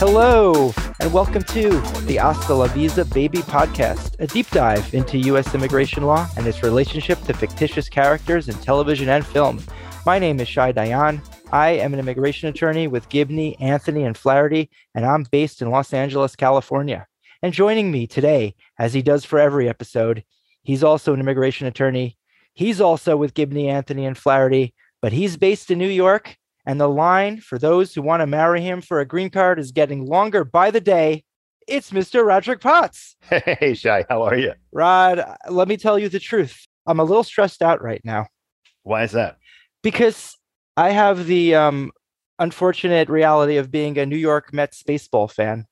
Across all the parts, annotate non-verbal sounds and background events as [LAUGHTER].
Hello, and welcome to the Hasta la Visa Baby podcast, a deep dive into U.S. immigration law and its relationship to fictitious characters in television and film. My name is Shai Dayan. I am an immigration attorney with Gibney, Anthony, and Flaherty, and I'm based in Los Angeles, California. And joining me today, as he does for every episode, he's also an immigration attorney. He's also with Gibney, Anthony, and Flaherty, but he's based in New York. And the line for those who want to marry him for a green card is getting longer by the day. It's Mr. Roderick Potts. [LAUGHS] Hey, Shai, how are you? Rod, let me tell you the truth. I'm a little stressed out right now Why is that? because I have the um, unfortunate reality of being a New York Mets baseball fan.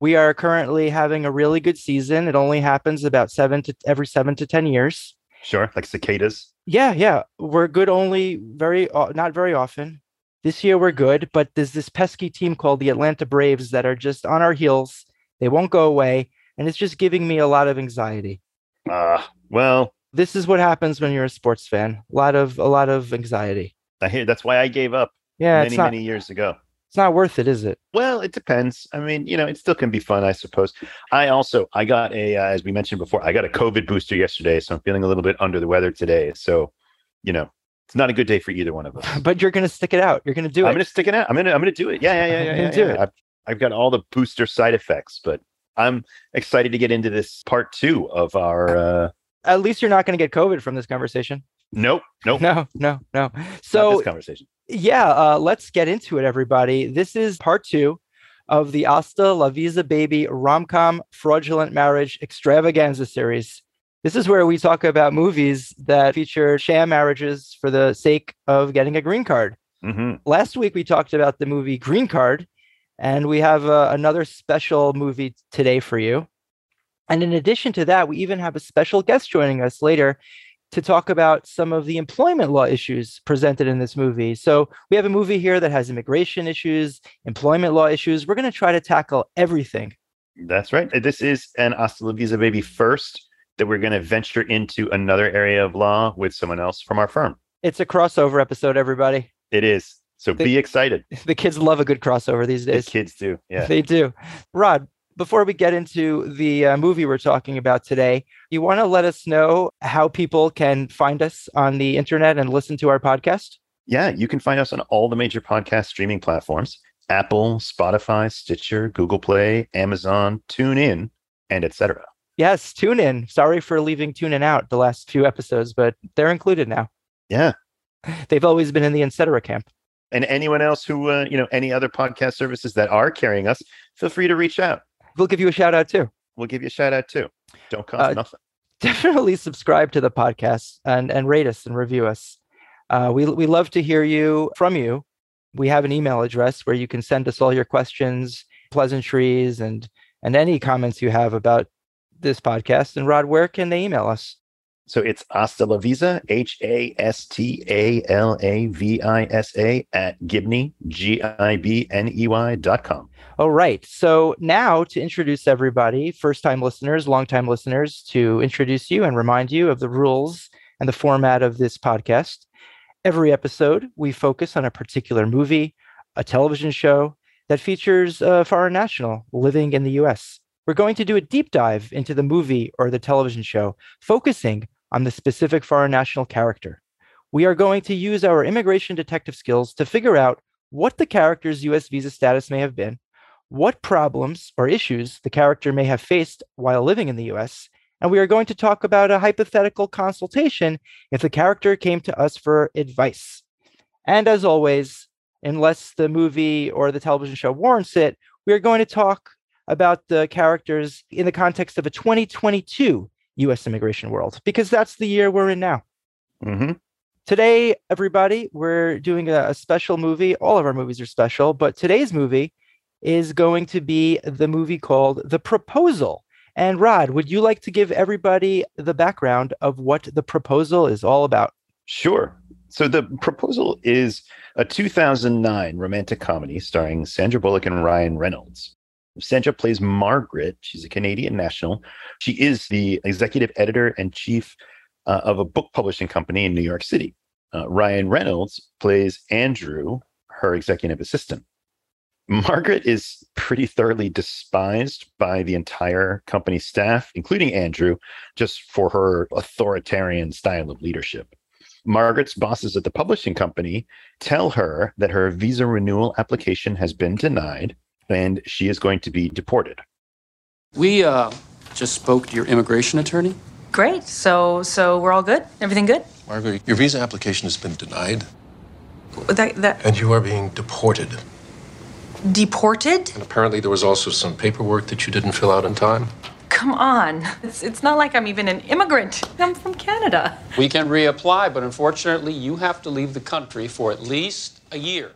We are currently having a really good season. It only happens about seven to every seven to 10 years. Sure, like cicadas. Yeah, yeah. We're good only very, uh, not very often. This year we're good, but there's this pesky team called the Atlanta Braves that are just on our heels. They won't go away. And it's just giving me a lot of anxiety. Uh, well, This is what happens when you're a sports fan. A lot of, a lot of anxiety. I hear that's why I gave up Yeah, many, not, many years ago. It's not worth it, is it? Well, it depends. I mean, you know, it still can be fun, I suppose. I also, I got a, uh, as we mentioned before, I got a COVID booster yesterday, so I'm feeling a little bit under the weather today. So, you know, it's not a good day for either one of us. [LAUGHS] But you're gonna stick it out. You're gonna do it. I'm gonna stick it out. I'm gonna, I'm gonna do it. Yeah, yeah, yeah, [LAUGHS] yeah. yeah, do yeah. it. I've, I've got all the booster side effects, but I'm excited to get into this part two of our. uh At least you're not gonna get COVID from this conversation. Nope, nope. No, no, no. not So this conversation. yeah, uh, let's get into it, everybody. This is part two of the Hasta La Visa Baby rom-com fraudulent marriage extravaganza series. This is where we talk about movies that feature sham marriages for the sake of getting a green card. hmm Last week we talked about the movie Green Card, and we have uh, another special movie today for you. And in addition to that, we even have a special guest joining us later to talk about some of the employment law issues presented in this movie. So we have a movie here that has immigration issues, employment law issues. We're going to try to tackle everything. That's right. This is an Hasta La Visa Baby first that we're going to venture into another area of law with someone else from our firm. It's a crossover episode, everybody. It is. So The- be excited. [LAUGHS] The kids love a good crossover these days. The kids do. Yeah. They do. Rod, before we get into the uh, movie we're talking about today, you want to let us know how people can find us on the internet and listen to our podcast? Yeah. You can find us on all the major podcast streaming platforms Apple, Spotify, Stitcher, Google Play, Amazon, TuneIn, and etc. Yes, tune in. Sorry for leaving tune in out the last few episodes, but they're included now. Yeah. [LAUGHS] They've always been in the etc. camp. And anyone else who, uh, you know, any other podcast services that are carrying us, feel free to reach out. We'll give you a shout out too. We'll give you a shout out too. Don't cost Uh, nothing. definitely subscribe to the podcast and and rate us and review us. Uh, we we love to hear you from you. We have an email address where you can send us all your questions, pleasantries, and and any comments you have about this podcast. And Rod, where can they email us? So it's Hasta La Visa, H A S T A L A V I S A at Gibney, G I B N E Y dot com. All right. So now to introduce everybody, first time listeners, long time listeners, to introduce you and remind you of the rules and the format of this podcast. Every episode, we focus on a particular movie, a television show that features a foreign national living in the US. We're going to do a deep dive into the movie or the television show, focusing on the specific foreign national character. We are going to use our immigration detective skills to figure out what the character's US visa status may have been what problems or issues the character may have faced while living in the US. And we are going to talk about a hypothetical consultation if the character came to us for advice. And as always, unless the movie or the television show warrants it, we are going to talk about the characters in the context of a 2022 US immigration world, because that's the year we're in now. hmm Today, everybody, we're doing a, a special movie. All of our movies are special, but today's movie is going to be the movie called The Proposal. And Rod, would you like to give everybody the background of what The Proposal is all about? Sure. So the proposal is a 2009 romantic comedy starring Sandra Bullock and Ryan Reynolds. Sandra plays Margaret. She's a Canadian national. She is the executive editor and chief uh, of a book publishing company in New York City. Uh, Ryan Reynolds plays Andrew, her executive assistant. Margaret is pretty thoroughly despised by the entire company staff, including Andrew, just for her authoritarian style of leadership. Margaret's bosses at the publishing company tell her that her visa renewal application has been denied and she is going to be deported. We uh, just spoke to your immigration attorney. Great. So, so we're all good. Everything good? Margaret, your visa application has been denied, That that and you are being deported. deported? And apparently, there was also some paperwork that you didn't fill out in time. Come on. It's it's not like I'm even an immigrant. I'm from Canada. We can reapply, but unfortunately, you have to leave the country for at least a year.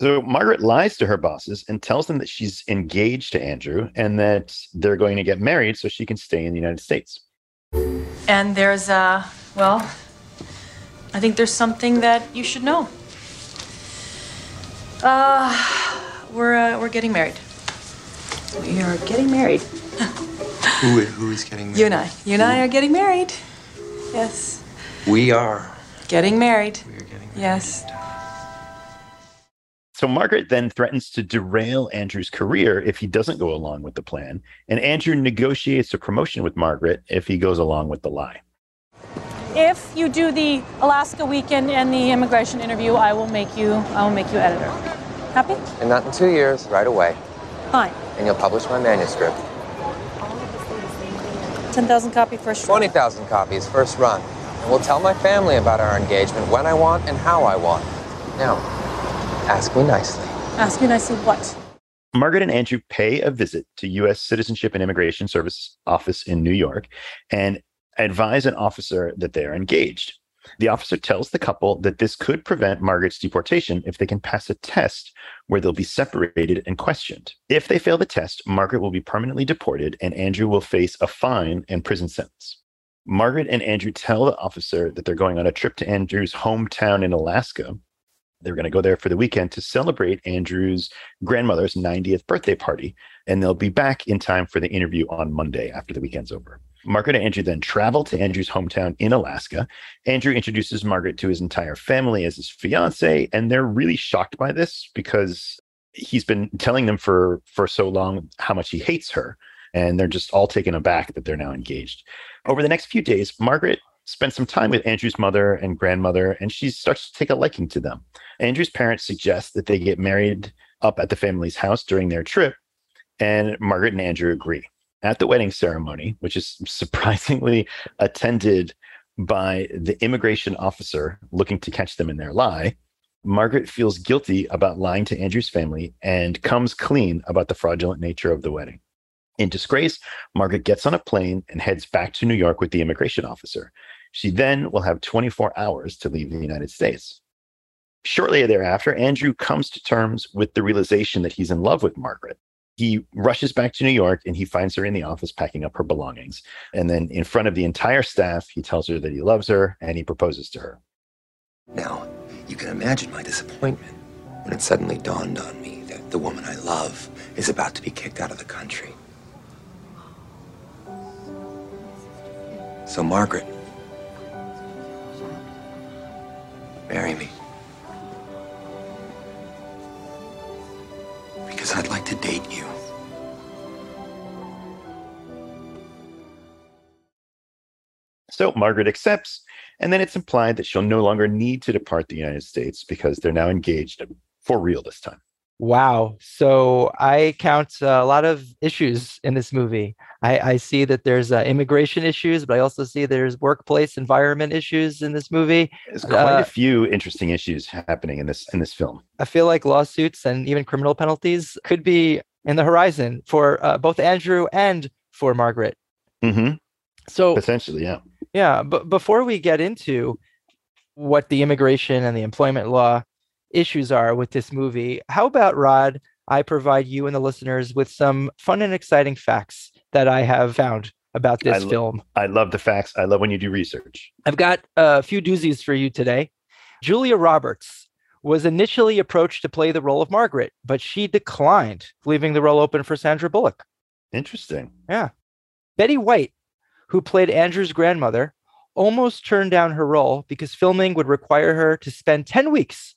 So Margaret lies to her bosses and tells them that she's engaged to Andrew and that they're going to get married so she can stay in the United States. And there's uh well, I think there's something that you should know. Uh, we're uh, we're getting married. We are getting married. [LAUGHS] Who, who is getting married? You and I. You and I are getting married. Yes. We are. Getting married. We are getting married. Yes. So Margaret then threatens to derail Andrew's career if he doesn't go along with the plan, and Andrew negotiates a promotion with Margaret if he goes along with the lie. If you do the Alaska weekend and the immigration interview, I will make you I will make you editor. Happy? And not in two years, right away. Fine. And you'll publish my manuscript. 10,000 copy first 20,000 copies, first run. And we'll tell my family about our engagement when I want and how I want. Now, ask me nicely. Ask me nicely what? Margaret and Andrew pay a visit to U.S. Citizenship and Immigration Service office in New York and advise an officer that they are engaged. The officer tells the couple that this could prevent Margaret's deportation if they can pass a test where they'll be separated and questioned. If they fail the test, Margaret will be permanently deported and Andrew will face a fine and prison sentence. Margaret and Andrew tell the officer that they're going on a trip to Andrew's hometown in Alaska. They're going to go there for the weekend to celebrate Andrew's grandmother's 90th birthday party, and they'll be back in time for the interview on Monday after the weekend's over. Margaret and Andrew then travel to Andrew's hometown in Alaska. Andrew introduces Margaret to his entire family as his fiance, and they're really shocked by this because he's been telling them for for so long how much he hates her, and they're just all taken aback that they're now engaged. Over the next few days, Margaret spends some time with Andrew's mother and grandmother, and she starts to take a liking to them. Andrew's parents suggest that they get married up at the family's house during their trip, and Margaret and Andrew agree. At the wedding ceremony, which is [LAUGHS] surprisingly attended by the immigration officer looking to catch them in their lie, Margaret feels guilty about lying to Andrew's family and comes clean about the fraudulent nature of the wedding. In disgrace, Margaret gets on a plane and heads back to New York with the immigration officer. She then will have 24 hours to leave the United States. Shortly thereafter, Andrew comes to terms with the realization that he's in love with Margaret. He rushes back to New York and he finds her in the office packing up her belongings. And then, in front of the entire staff, he tells her that he loves her and he proposes to her. Now, you can imagine my disappointment when it suddenly dawned on me that the woman I love is about to be kicked out of the country. So, Margaret, marry me. Because I'd like to date you. So Margaret accepts, and then it's implied that she'll no longer need to depart the United States because they're now engaged for real this time. Wow. So I count uh, a lot of issues in this movie. I, I see that there's uh, immigration issues, but I also see there's workplace environment issues in this movie. There's quite Uh, a few interesting issues happening in this in this film. I feel like lawsuits and even criminal penalties could be in the horizon for uh, both Andrew and for Margaret. hmm So Potentially, yeah. Yeah, but before we get into what the immigration and the employment law issues are with this movie, how about Rod? I provide you and the listeners with some fun and exciting facts that I have found about this I lo- film. I love the facts. I love when you do research. I've got a few doozies for you today. Julia Roberts was initially approached to play the role of Margaret, but she declined, leaving the role open for Sandra Bullock. Interesting. Yeah. Betty White, who played Andrew's grandmother, almost turned down her role because filming would require her to spend 10 weeks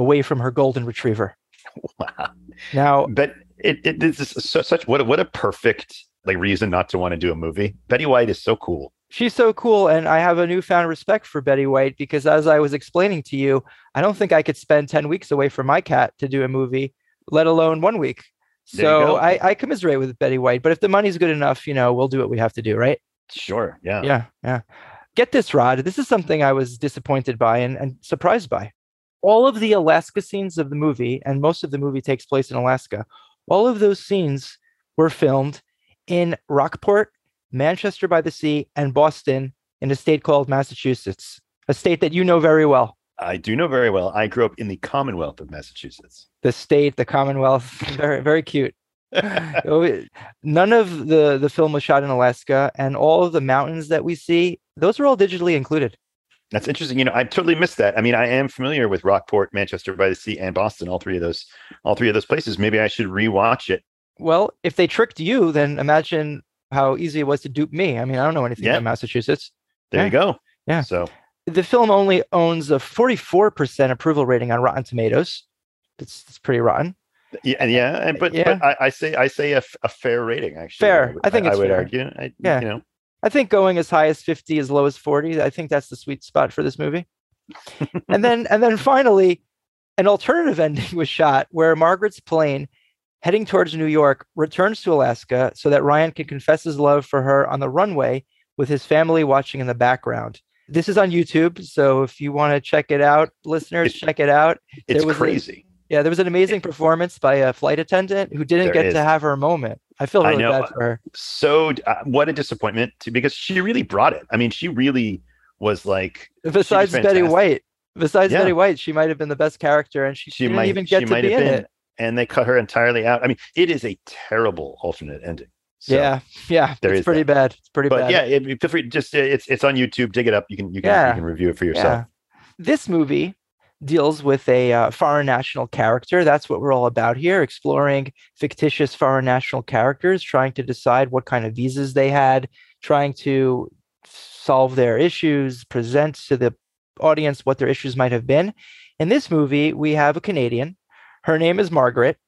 away from her golden retriever. [LAUGHS] Wow. Now, But it, it this is so, such what a, what a perfect like reason not to want to do a movie. Betty White is so cool. she's so cool and I have a newfound respect for Betty White because as I was explaining to you, I don't think I could spend 10 weeks away from my cat to do a movie, let alone one week. So. I, I commiserate with Betty White, but if the money's good enough, you know, we'll do what we have to do, right? Sure. Yeah. Yeah, yeah. Get this, Rod. This is something I was disappointed by and, and surprised by. All of the Alaska scenes of the movie, and most of the movie takes place in Alaska, all of those scenes were filmed in Rockport, Manchester by the Sea, and Boston in a state called Massachusetts, a state that you know very well. I do know very well. I grew up in the Commonwealth of Massachusetts. The state, the Commonwealth, [LAUGHS] very, very cute. [LAUGHS] Oh, None of the the film was shot in Alaska, and all of the mountains that we see, those are all digitally included. That's interesting. You know, I totally missed that. I mean, I am familiar with Rockport, Manchester by the Sea, and Boston. All three of those, all three of those places. Maybe I should rewatch it. Well, if they tricked you, then imagine how easy it was to dupe me. I mean, I don't know anything Yeah. about Massachusetts. There Yeah. you go. Yeah. So The film only owns a 44% approval rating on Rotten Tomatoes. That's, it's pretty rotten. yeah, and yeah, and, but Yeah. but I, I say I say a, f- a fair rating. Actually, Fair. would- I think I, it's would fair. argue. I, Yeah. You know, I think going as high as 50, as low as 40, I think that's the sweet spot for this movie. and then and then finally, an alternative [LAUGHS] ending was shot where Margaret's plane heading towards New York returns to Alaska so that Ryan can confess his love for her on the runway with his family watching in the background. This is on YouTube, so if you want to check it out, listeners, check it out. it's was a- crazy. Yeah, there was an amazing performance by a flight attendant who didn't There get is. to have her moment. I feel I really know. bad for her. So uh, what a disappointment to, because she really brought it. I mean, she really was like Besides Betty. White, besides Yeah. Betty White, she might have been the best character, and she, she didn't might even get she to might be have in been, it. and they cut her entirely out. I mean, it is a terrible alternate ending. So, yeah, yeah, it's pretty that. bad. It's pretty but bad. yeah, it, feel free. Just uh, it's it's on YouTube. Dig it up. You can you can Yeah. you can review it for yourself. Yeah. This movie deals with a uh, foreign national character. That's what we're all about here, exploring fictitious foreign national characters, trying to decide what kind of visas they had, trying to solve their issues, present to the audience what their issues might have been. In this movie, we have a Canadian. Her name is Margaret.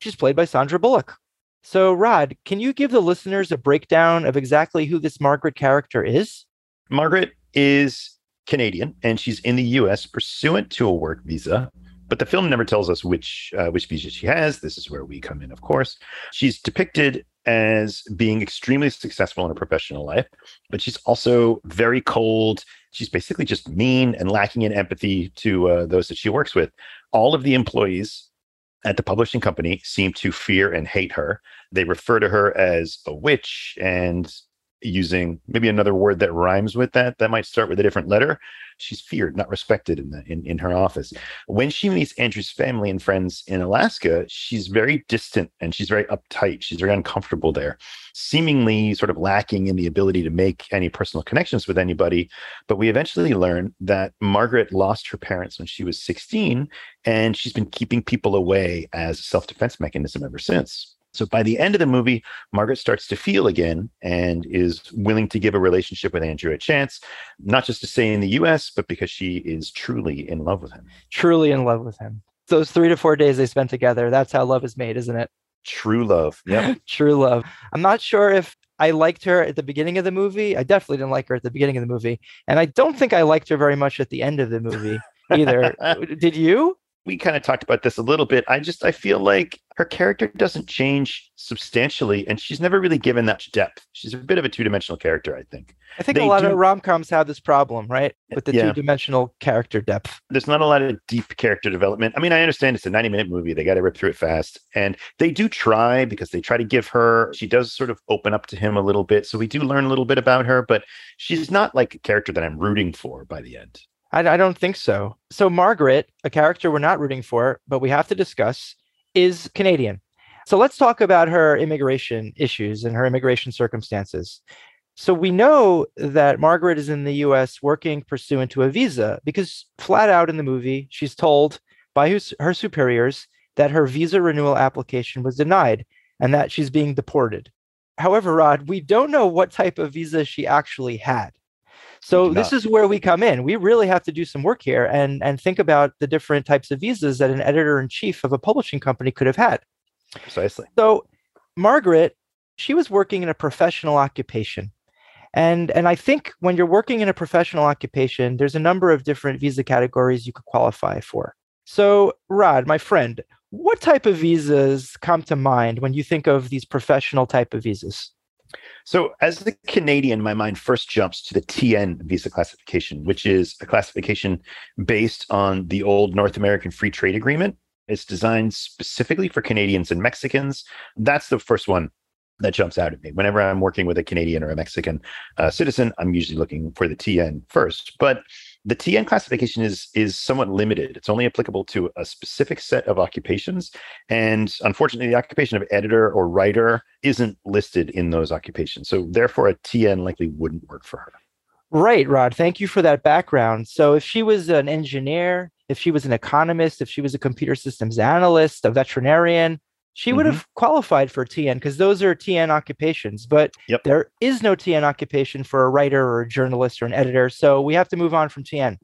She's played by Sandra Bullock. So, Rod, can you give the listeners a breakdown of exactly who this Margaret character is? Margaret is Canadian and she's in the U.S. pursuant to a work visa. But the film never tells us which uh, which visa she has. This is where we come in, of course. She's depicted as being extremely successful in her professional life, but she's also very cold. She's basically just mean and lacking in empathy to uh, those that she works with. All of the employees at the publishing company seem to fear and hate her. They refer to her as a witch and using maybe another word that rhymes with that that might start with a different letter. She's feared not respected in the in, in her office. When she meets andrew's family and friends in alaska she's very distant and she's very uptight. She's very uncomfortable there seemingly sort of lacking in the ability to make any personal connections with anybody. But we eventually learn that margaret lost her parents when she was 16 and she's been keeping people away as a self-defense mechanism ever since so by the end of the movie Margaret starts to feel again and is willing to give a relationship with Andrew a chance, not just to stay in the US, but because she is truly in love with him. Truly in love with him. Those three to four days they spent together, that's how love is made, isn't it? True love. Yep. [LAUGHS] True love. I'm not sure if I liked her at the beginning of the movie. I definitely didn't like her at the beginning of the movie. And I don't think I liked her very much at the end of the movie [LAUGHS] either. Did you? we kind of talked about this a little bit. I just I feel like her character doesn't change substantially, and she's never really given that depth. She's a bit of a two-dimensional character, I think. I think a lot do- of rom coms have this problem, right? With the Yeah. two dimensional character depth. There's not a lot of deep character development. I mean, I understand it's a 90-minute movie; they got to rip through it fast, and they do try because they try to give her. She does sort of open up to him a little bit, so we do learn a little bit about her, but she's not like a character that I'm rooting for by the end. I, I don't think so. So, Margaret, a character we're not rooting for, but we have to discuss, is Canadian. So, let's talk about her immigration issues and her immigration circumstances. So, we know that Margaret is in the US working pursuant to a visa because, flat out in the movie, she's told by her superiors that her visa renewal application was denied and that she's being deported. However, Rod, we don't know what type of visa she actually had. So this is where we come in. We really have to do some work here and and think about the different types of visas that an editor in chief of a publishing company could have had. Precisely. So Margaret, she was working in a professional occupation. And and I think when you're working in a professional occupation, there's a number of different visa categories you could qualify for. So Rod, my friend, what type of visas come to mind when you think of these professional type of visas? So, as a Canadian, my mind first jumps to the TN visa classification, which is a classification based on the old North American Free Trade Agreement. It's designed specifically for Canadians and Mexicans. That's the first one that jumps out at me. Whenever I'm working with a Canadian or a Mexican uh, citizen, I'm usually looking for the TN first. But the TN classification is is somewhat limited. It's only applicable to a specific set of occupations, and unfortunately, the occupation of editor or writer isn't listed in those occupations. So, therefore, a TN likely wouldn't work for her. Right, Rod. Thank you for that background. So, if she was an engineer, if she was an economist, if she was a computer systems analyst, a veterinarian, she would Mhm. have qualified for TN because those are TN occupations. But Yep. there is no TN occupation for a writer or a journalist or an editor. So, we have to move on from TN.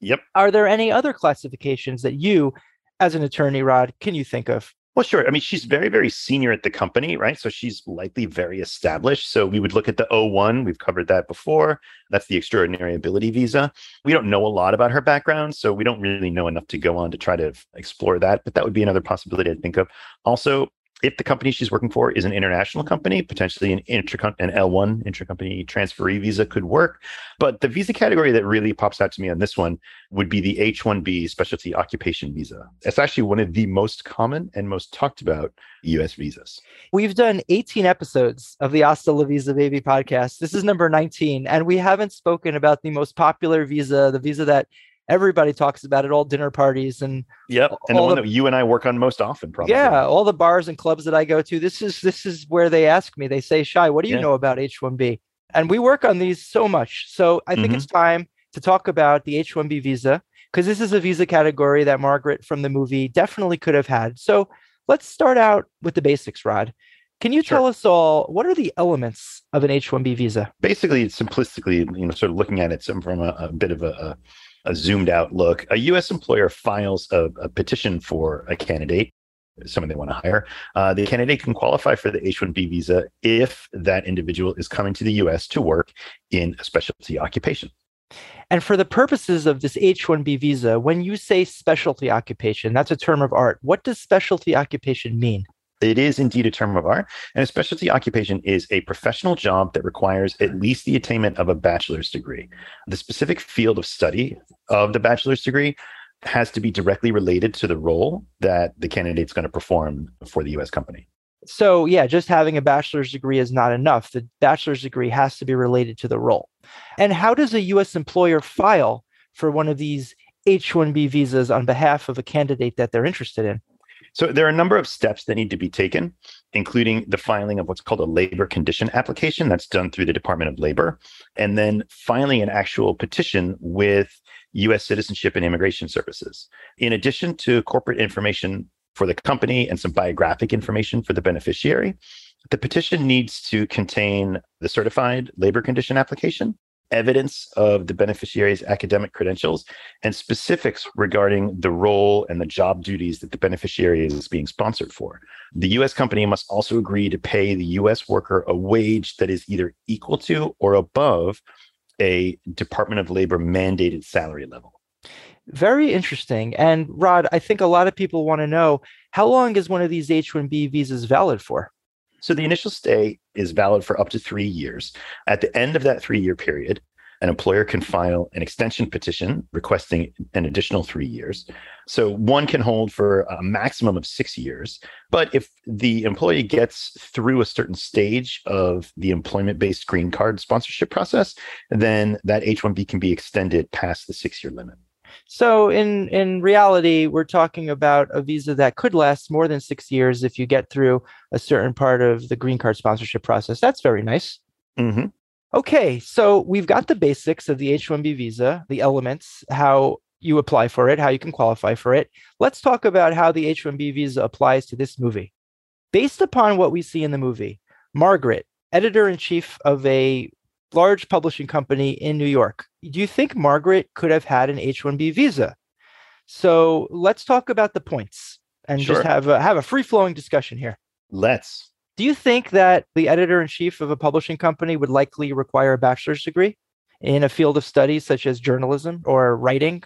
Yep. Are there any other classifications that you, as an attorney, Rod, can you think of? Well, sure. I mean, she's very, very senior at the company, right? So she's likely very established. So we would look at the O1. We've covered that before. That's the extraordinary ability visa. We don't know a lot about her background, so we don't really know enough to go on to try to explore that. But that would be another possibility I'd think of. Also, if the company she's working for is an international company, potentially an an L1 intercompany transferee visa could work. But the visa category that really pops out to me on this one would be the H1B specialty occupation visa. It's actually one of the most common and most talked about US visas. We've done 18 episodes of the Hasta La Visa Baby podcast. This is number 19, and we haven't spoken about the most popular visa, the visa that everybody talks about it all dinner parties and yeah And the one the- that you and I work on most often, probably. yeah, all the bars and clubs that I go to. This is this is where they ask me. They say, "Shai, what do you Yeah. know about H1B?" And we work on these so much. So I think Mhm. it's time to talk about the H1B visa because this is a visa category that Margaret from the movie definitely could have had. So let's start out with the basics, Rod. Can you Sure. tell us all what are the elements of an H1B visa? basically simplistically you know sort of looking at it from a, a bit of a, a, a zoomed out look a u.s employer files a, a petition for a candidate someone they want to hire uh, the candidate can qualify for the h-1b visa if that individual is coming to the u.s to work in a specialty occupation And for the purposes of this H1B visa, when you say specialty occupation, that's a term of art. What does specialty occupation mean? It is indeed a term of art, and a specialty occupation is a professional job that requires at least the attainment of a bachelor's degree. The specific field of study of the bachelor's degree has to be directly related to the role that the candidate's going to perform for the US company. So, yeah, just having a bachelor's degree is not enough. The bachelor's degree has to be related to the role. And how does a US employer file for one of these H1B visas on behalf of a candidate that they're interested in? So there are a number of steps that need to be taken, including the filing of what's called a labor condition application that's done through the Department of Labor, and then filing an actual petition with US Citizenship and Immigration Services. In addition to corporate information for the company and some biographic information for the beneficiary, the petition needs to contain the certified labor condition application, evidence of the beneficiary's academic credentials, and specifics regarding the role and the job duties that the beneficiary is being sponsored for. The US company must also agree to pay the US worker a wage that is either equal to or above a Department of Labor mandated salary level. Very interesting. And Rod, I think a lot of people want to know how long is one of these H1B visas valid for? So the initial stay is valid for up to three years. At the end of that three year period, an employer can file an extension petition requesting an additional three years. So one can hold for a maximum of six years. But if the employee gets through a certain stage of the employment based green card sponsorship process, then that H 1B can be extended past the six year limit. So in in reality, we're talking about a visa that could last more than six years if you get through a certain part of the green card sponsorship process. That's very nice. Mm-hmm. Okay, so we've got the basics of the H-1B visa, the elements, how you apply for it, how you can qualify for it. Let's talk about how the H-1B visa applies to this movie. Based upon what we see in the movie, Margaret, editor in chief of a large publishing company in New York. Do you think Margaret could have had an H 1B visa? So let's talk about the points and Sure. just have a, have a free flowing discussion here. Let's. Do you think that the editor in chief of a publishing company would likely require a bachelor's degree in a field of study such as journalism or writing?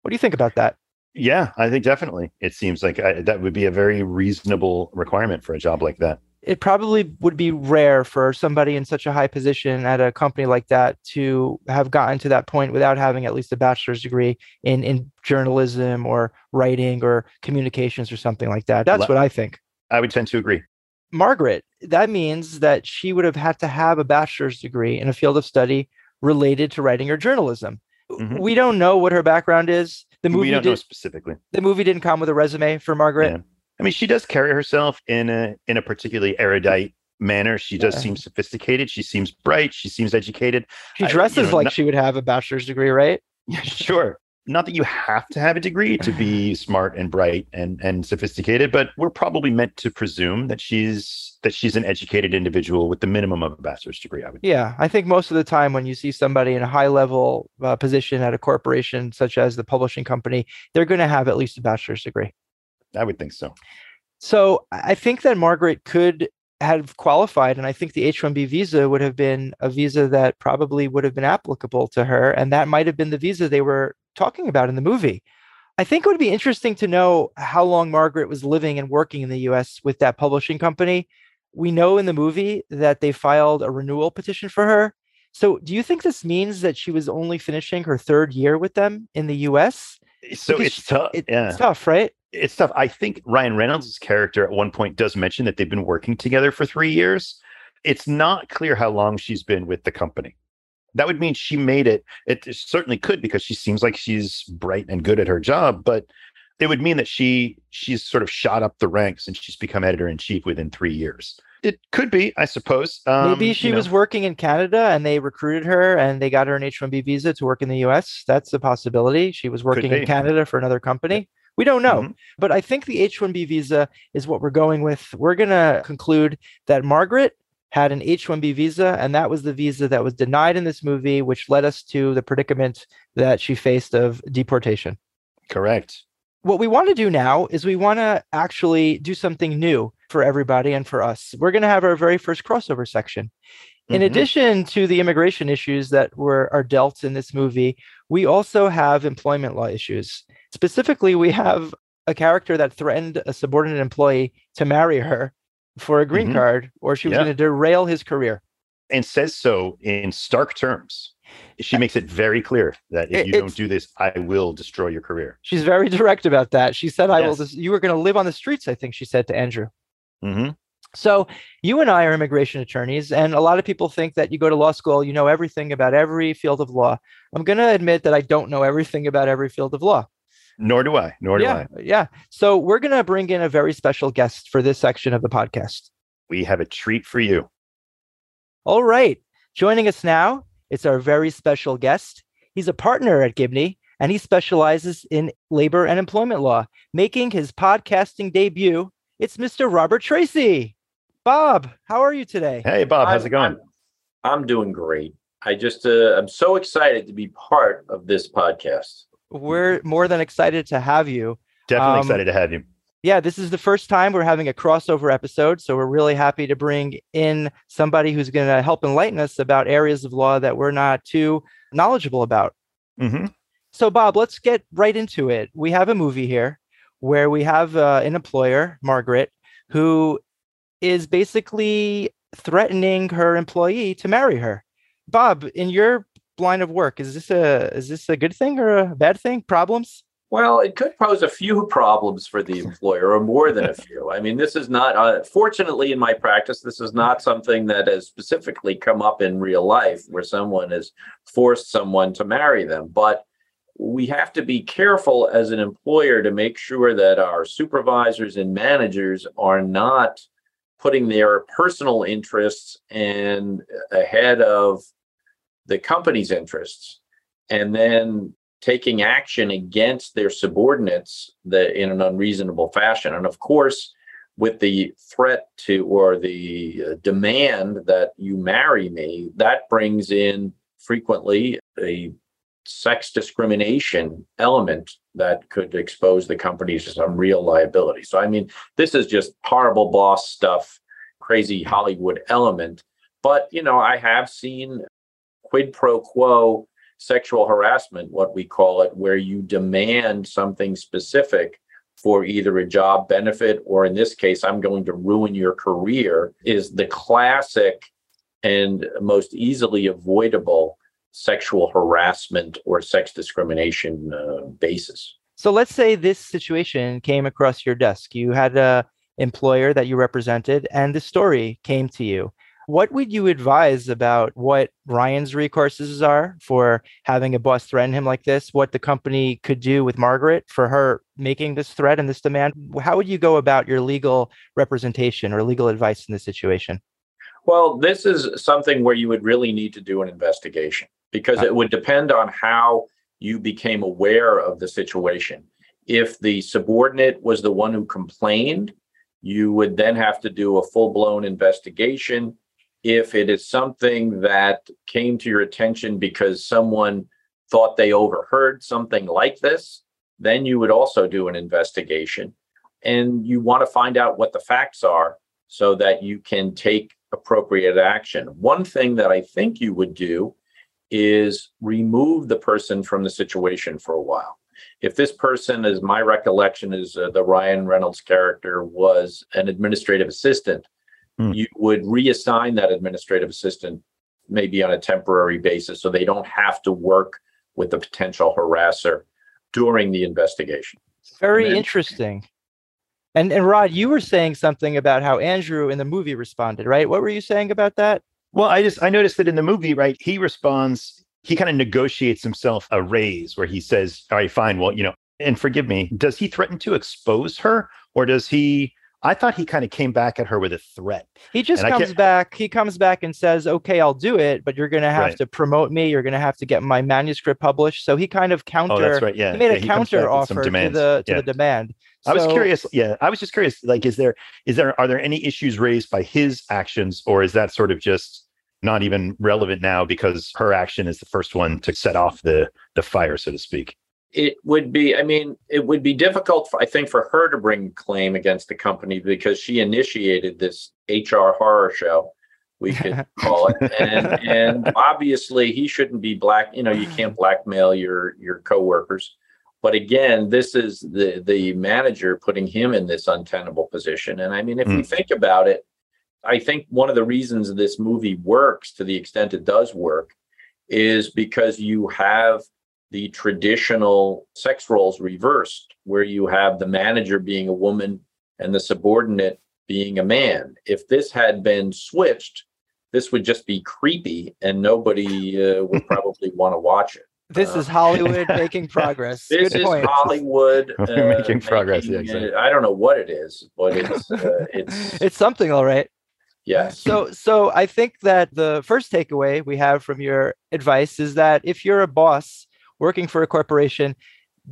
What do you think about that? Yeah, I think definitely. It seems like I, that would be a very reasonable requirement for a job like that. It probably would be rare for somebody in such a high position at a company like that to have gotten to that point without having at least a bachelor's degree in, in journalism or writing or communications or something like that. That's what I think. I would tend to agree. Margaret, that means that she would have had to have a bachelor's degree in a field of study related to writing or journalism. Mhm. We don't know what her background is. The movie we don't know specifically. the movie didn't come with a resume for Margaret. Yeah. I mean, she does carry herself in a in a particularly erudite manner. She does Yeah. seem sophisticated. She seems bright. She seems educated. She I- you dresses know, like not- she would have a bachelor's degree, right? Yeah, sure. Not that you have to have a degree to be smart and bright and and sophisticated, but we're probably meant to presume that she's that she's an educated individual with the minimum of a bachelor's degree. I would. Yeah, I think most of the time when you see somebody in a high level uh, position at a corporation such as the publishing company, they're going to have at least a bachelor's degree. I would think so. So I think that Margaret could have qualified, and I think the H 1B visa would have been a visa that probably would have been applicable to her. And that might have been the visa they were talking about in the movie. I think it would be interesting to know how long Margaret was living and working in the US with that publishing company. We know in the movie that they filed a renewal petition for her. So, do you think this means that she was only finishing her third year with them in the US? Eh, so Because it's tough. It- yeah. It's tough, right? It's tough. I think Ryan Reynolds' character at one point does mention that they've been working together for three years. It's not clear how long she's been with the company. That would mean she made it. It certainly could because she seems like she's bright and good at her job, but it would mean that she she's sort of shot up the ranks and she's become editor in chief within three years. It could be, I suppose. Um, Maybe she you know, was working in Canada and they recruited her and they got her an H 1B visa to work in the US. That's a possibility. She was working in. Canada for another company. We don't know. Mhm. But I think the H 1B visa is what we're going with. We're going to conclude that Margaret had an H 1B visa, and that was the visa that was denied in this movie, which led us to the predicament that she faced of deportation. correct. What we want to do now is we want to actually do something new for everybody and for us. We're going to have our very first crossover section. In Mhm. addition to the immigration issues that were are dealt in this movie, we also have employment law issues. Specifically, we have a character that threatened a subordinate employee to marry her for a green Mhm. card, or she was Yeah. going to derail his career. and says so in stark terms. She makes it very clear that if It- you don't do this, I will destroy your career. She's very direct about that. She said, "I will." Yes. Dis- you were going to live on the streets. I think she said to Andrew. hmm So you and I are immigration attorneys, and a lot of people think that you go to law school, you know everything about every field of law. I'm going to admit that I don't know everything about every field of law. Nor do I. Nor do yeah, I. yeah. So we're going to bring in a very special guest for this section of the podcast. We have a treat for you. All right, joining us now, it's our very special guest. He's a partner at Gibney, and he specializes in labor and employment law. Making his podcasting debut, it's Mr. Robert Tracy. Bob, how are you today? Hey, Bob, how's I'm- it going? I'm, I'm doing great. I just uh, I'm so excited to be part of this podcast. We're more than excited to have you. Definitely um, excited to have you. Yeah, this is the first time we're having a crossover episode. So we're really happy to bring in somebody who's going to help enlighten us about areas of law that we're not too knowledgeable about. hmm So, Bob, let's get right into it. We have a movie here where we have uh, an employer, Margaret, who is basically threatening her employee to marry her. Bob, in your line of work, is this a is this a good thing or a bad thing? Problems? Well, it could pose a few problems for the [LAUGHS] employer, or more than a few. I mean, this is not, uh, fortunately, in my practice, this is not something that has specifically come up in real life where someone has forced someone to marry them. But we have to be careful as an employer to make sure that our supervisors and managers are not putting their personal interests and ahead of the company's interests and then taking action against their subordinates in an unreasonable fashion. And of course with the threat to or the uh, demand that you marry me, that brings in frequently a sex discrimination element that could expose the companies to some real liability. So, I mean, this is just horrible boss stuff, crazy Hollywood element. But, you know, I have seen quid pro quo sexual harassment, what we call it, where you demand something specific for either a job benefit or in this case, I'm going to ruin your career, is the classic and most easily avoidable sexual harassment or sex discrimination uh, basis. So let's say this situation came across your desk. You had a employer that you represented and the story came to you. What would you advise about what Ryan's recourses are for having a boss threaten him like this? What the company could do with Margaret for her making this threat and this demand? How would you go about your legal representation or legal advice in this situation? Well, this is something where you would really need to do an investigation because uh-huh. it would depend on how you became aware of the situation. If the subordinate was the one who complained, you would then have to do a full blown investigation. If it is something that came to your attention because someone thought they overheard something like this, then you would also do an investigation. And you want to find out what the facts are so that you can take appropriate action. One thing that I think you would do is remove the person from the situation for a while. If this person, as my recollection is uh, the Ryan Reynolds character, was an administrative assistant, mm. you would reassign that administrative assistant maybe on a temporary basis so they don't have to work with the potential harasser during the investigation. Very then, interesting. And and Rod, you were saying something about how Andrew in the movie responded, right? What were you saying about that? Well, I just I noticed that in the movie, right, he responds, he kind of negotiates himself a raise where he says, All right, fine, well, you know, and forgive me, does he threaten to expose her or does he I thought he kind of came back at her with a threat. He just and comes back. He comes back and says, "Okay, I'll do it, but you're going to have right. to promote me. You're going to have to get my manuscript published." So he kind of oh, counter. Oh, that's right. Yeah, he made yeah, a counter offer to the to yeah. the demand. I was curious. Yeah, I was just curious. Like, is there is there are there any issues raised by his actions, or is that sort of just not even relevant now because her action is the first one to set off the the fire, so to speak? It would be. I mean, it would be difficult, for, I think, for her to bring claim against the company because she initiated this HR horror show. We could [LAUGHS] call it, and and obviously he shouldn't be black. You know, you can't blackmail your your coworkers but again, this is the the manager putting him in this untenable position. And I mean, if mm. we think about it, I think one of the reasons this movie works to the extent it does work is because you have the traditional sex roles reversed, where you have the manager being a woman and the subordinate being a man. If this had been switched, this would just be creepy and nobody uh, would probably [LAUGHS] want to watch it. This uh, is [LAUGHS] Hollywood making progress. This Good is point. Hollywood [LAUGHS] uh, making progress. Making, yeah, exactly. I don't know what it is, but it's uh, it's it's something, all right. Yes. So so I think that the first takeaway we have from your advice is that if you're a boss working for a corporation,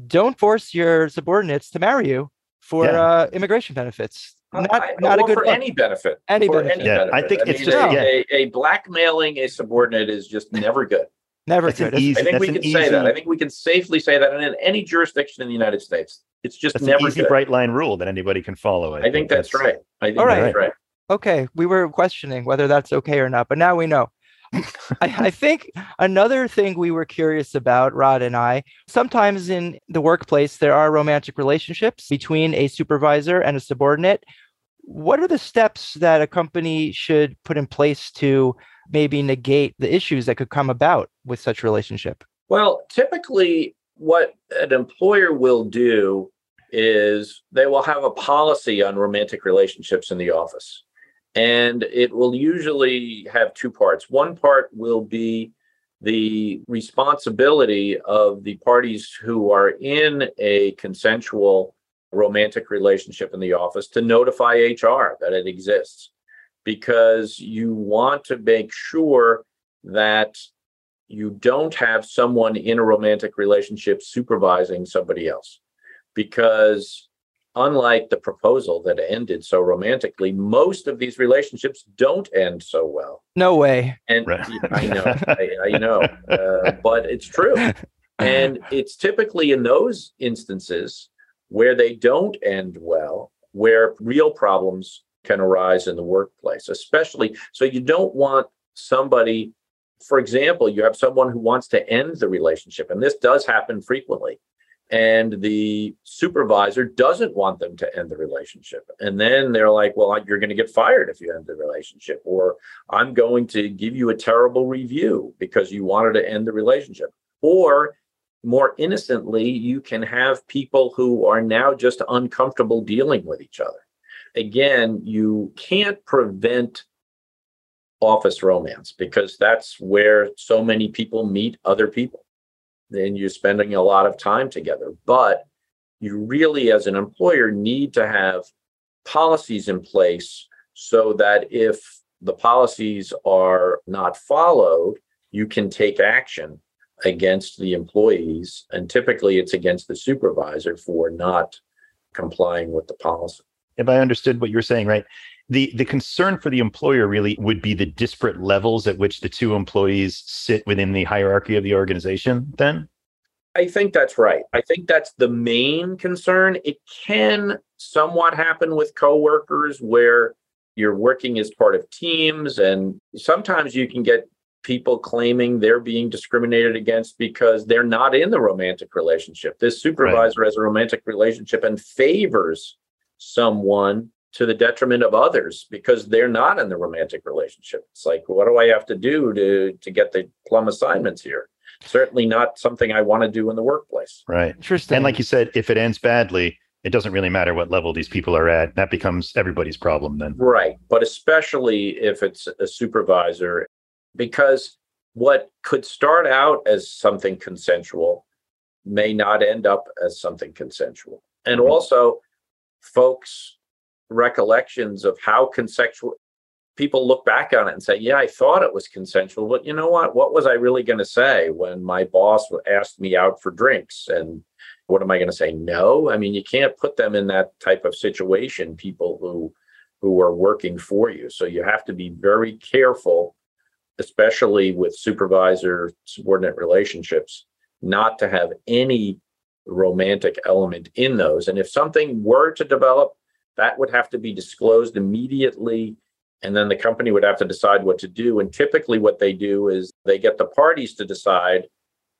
don't force your subordinates to marry you for yeah. uh, immigration benefits. Not, I, not a good for any benefit. Any benefit. Any yeah, benefit. I think I it's mean, just a, yeah. a, a blackmailing a subordinate is just never good. Never that's good. Easy, I think we can easy, say that. I think we can safely say that and in any jurisdiction in the United States. It's just that's never an easy good. bright line rule that anybody can follow. I, I think, think that's, that's, right. I think all right. that's right. Okay, we were questioning whether that's okay or not, but now we know. I, I, [LAUGHS] think another thing we were curious about, Rod and I, sometimes in the workplace, there are romantic relationships between a supervisor and a subordinate. What are the steps that a company should put in place to maybe negate the issues that could come about with such relationship? Well, typically, what an employer will do is they will have a policy on romantic relationships in the office. And it will usually have two parts. One part will be the responsibility of the parties who are in a consensual romantic relationship in the office to notify HR that it exists because you want to make sure that you don't have someone in a romantic relationship supervising somebody else because unlike the proposal that ended so romantically, most of these relationships don't end so well. No way. And I know, I, I know, uh, but it's true. [LAUGHS] And it's typically in those instances where they don't end well, where real problems can arise in the workplace, especially. So you don't want somebody, for example, you have someone who wants to end the relationship, and this does happen frequently. And the supervisor doesn't want them to end the relationship. And then they're like, well, you're going to get fired if you end the relationship, or I'm going to give you a terrible review because you wanted to end the relationship. Or more innocently, you can have people who are now just uncomfortable dealing with each other. Again, you can't prevent office romance because that's where so many people meet other people. Then you're spending a lot of time together. But you really, as an employer, need to have policies in place so that if the policies are not followed, you can take action against the employees. And typically it's against the supervisor for not complying with the policy. If I understood what you're saying, right? The the concern for the employer really would be the disparate levels at which the two employees sit within the hierarchy of the organization, then? I think that's right. I think that's the main concern. It can somewhat happen with coworkers where you're working as part of teams and sometimes you can get people claiming they're being discriminated against because they're not in the romantic relationship. This supervisor right. has a romantic relationship and favors someone to the detriment of others because they're not in the romantic relationship. It's like, what do I have to do to to get the plum assignments here? Certainly not something I want to do in the workplace. Right. Interesting. And like you said, if it ends badly, it doesn't really matter what level these people are at. That becomes everybody's problem then. Right. But especially if it's a supervisor because what could start out as something consensual may not end up as something consensual. And mm-hmm. also, folks' recollections of how consensual people look back on it and say, Yeah, I thought it was consensual, but you know what? What was I really going to say when my boss asked me out for drinks? And what am I going to say? No. I mean, you can't put them in that type of situation, people who who are working for you. So you have to be very careful especially with supervisor subordinate relationships, not to have any romantic element in those. And if something were to develop, that would have to be disclosed immediately. And then the company would have to decide what to do. And typically, what they do is they get the parties to decide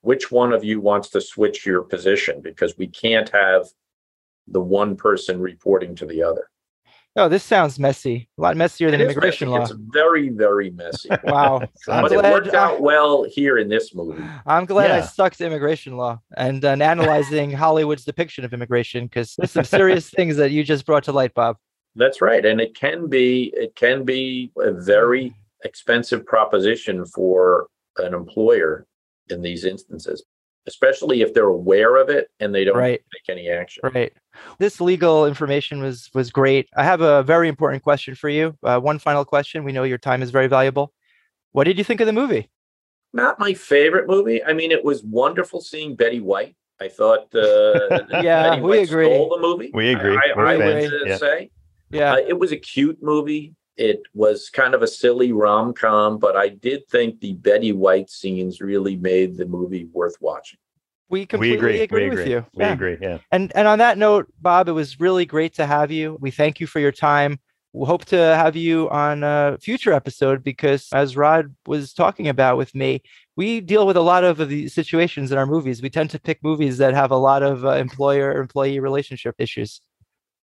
which one of you wants to switch your position because we can't have the one person reporting to the other. Oh, this sounds messy. A lot messier than immigration law. It's very, very messy. [LAUGHS] wow. [LAUGHS] but it worked out well here in this movie. I'm glad yeah. I stuck to immigration law and, and analyzing [LAUGHS] Hollywood's depiction of immigration because there's some serious things that you just brought to light, Bob. That's right. And it can be it can be a very mm-hmm. expensive proposition for an employer in these instances especially if they're aware of it and they don't right. take any action. Right. This legal information was was great. I have a very important question for you. Uh, one final question. We know your time is very valuable. What did you think of the movie? Not my favorite movie. I mean, it was wonderful seeing Betty White. I thought, uh, [LAUGHS] yeah, Betty we White agree. Stole the movie. We agree. I, I, I would yeah. say, yeah, uh, it was a cute movie. It was kind of a silly rom com, but I did think the Betty White scenes really made the movie worth watching. We completely we agree. agree, we with you. We yeah. agree. Yeah. And and on that note, Bob, it was really great to have you. We thank you for your time. We hope to have you on a future episode because, as Rod was talking about with me, we deal with a lot of these situations in our movies. We tend to pick movies that have a lot of uh, employer-employee relationship issues.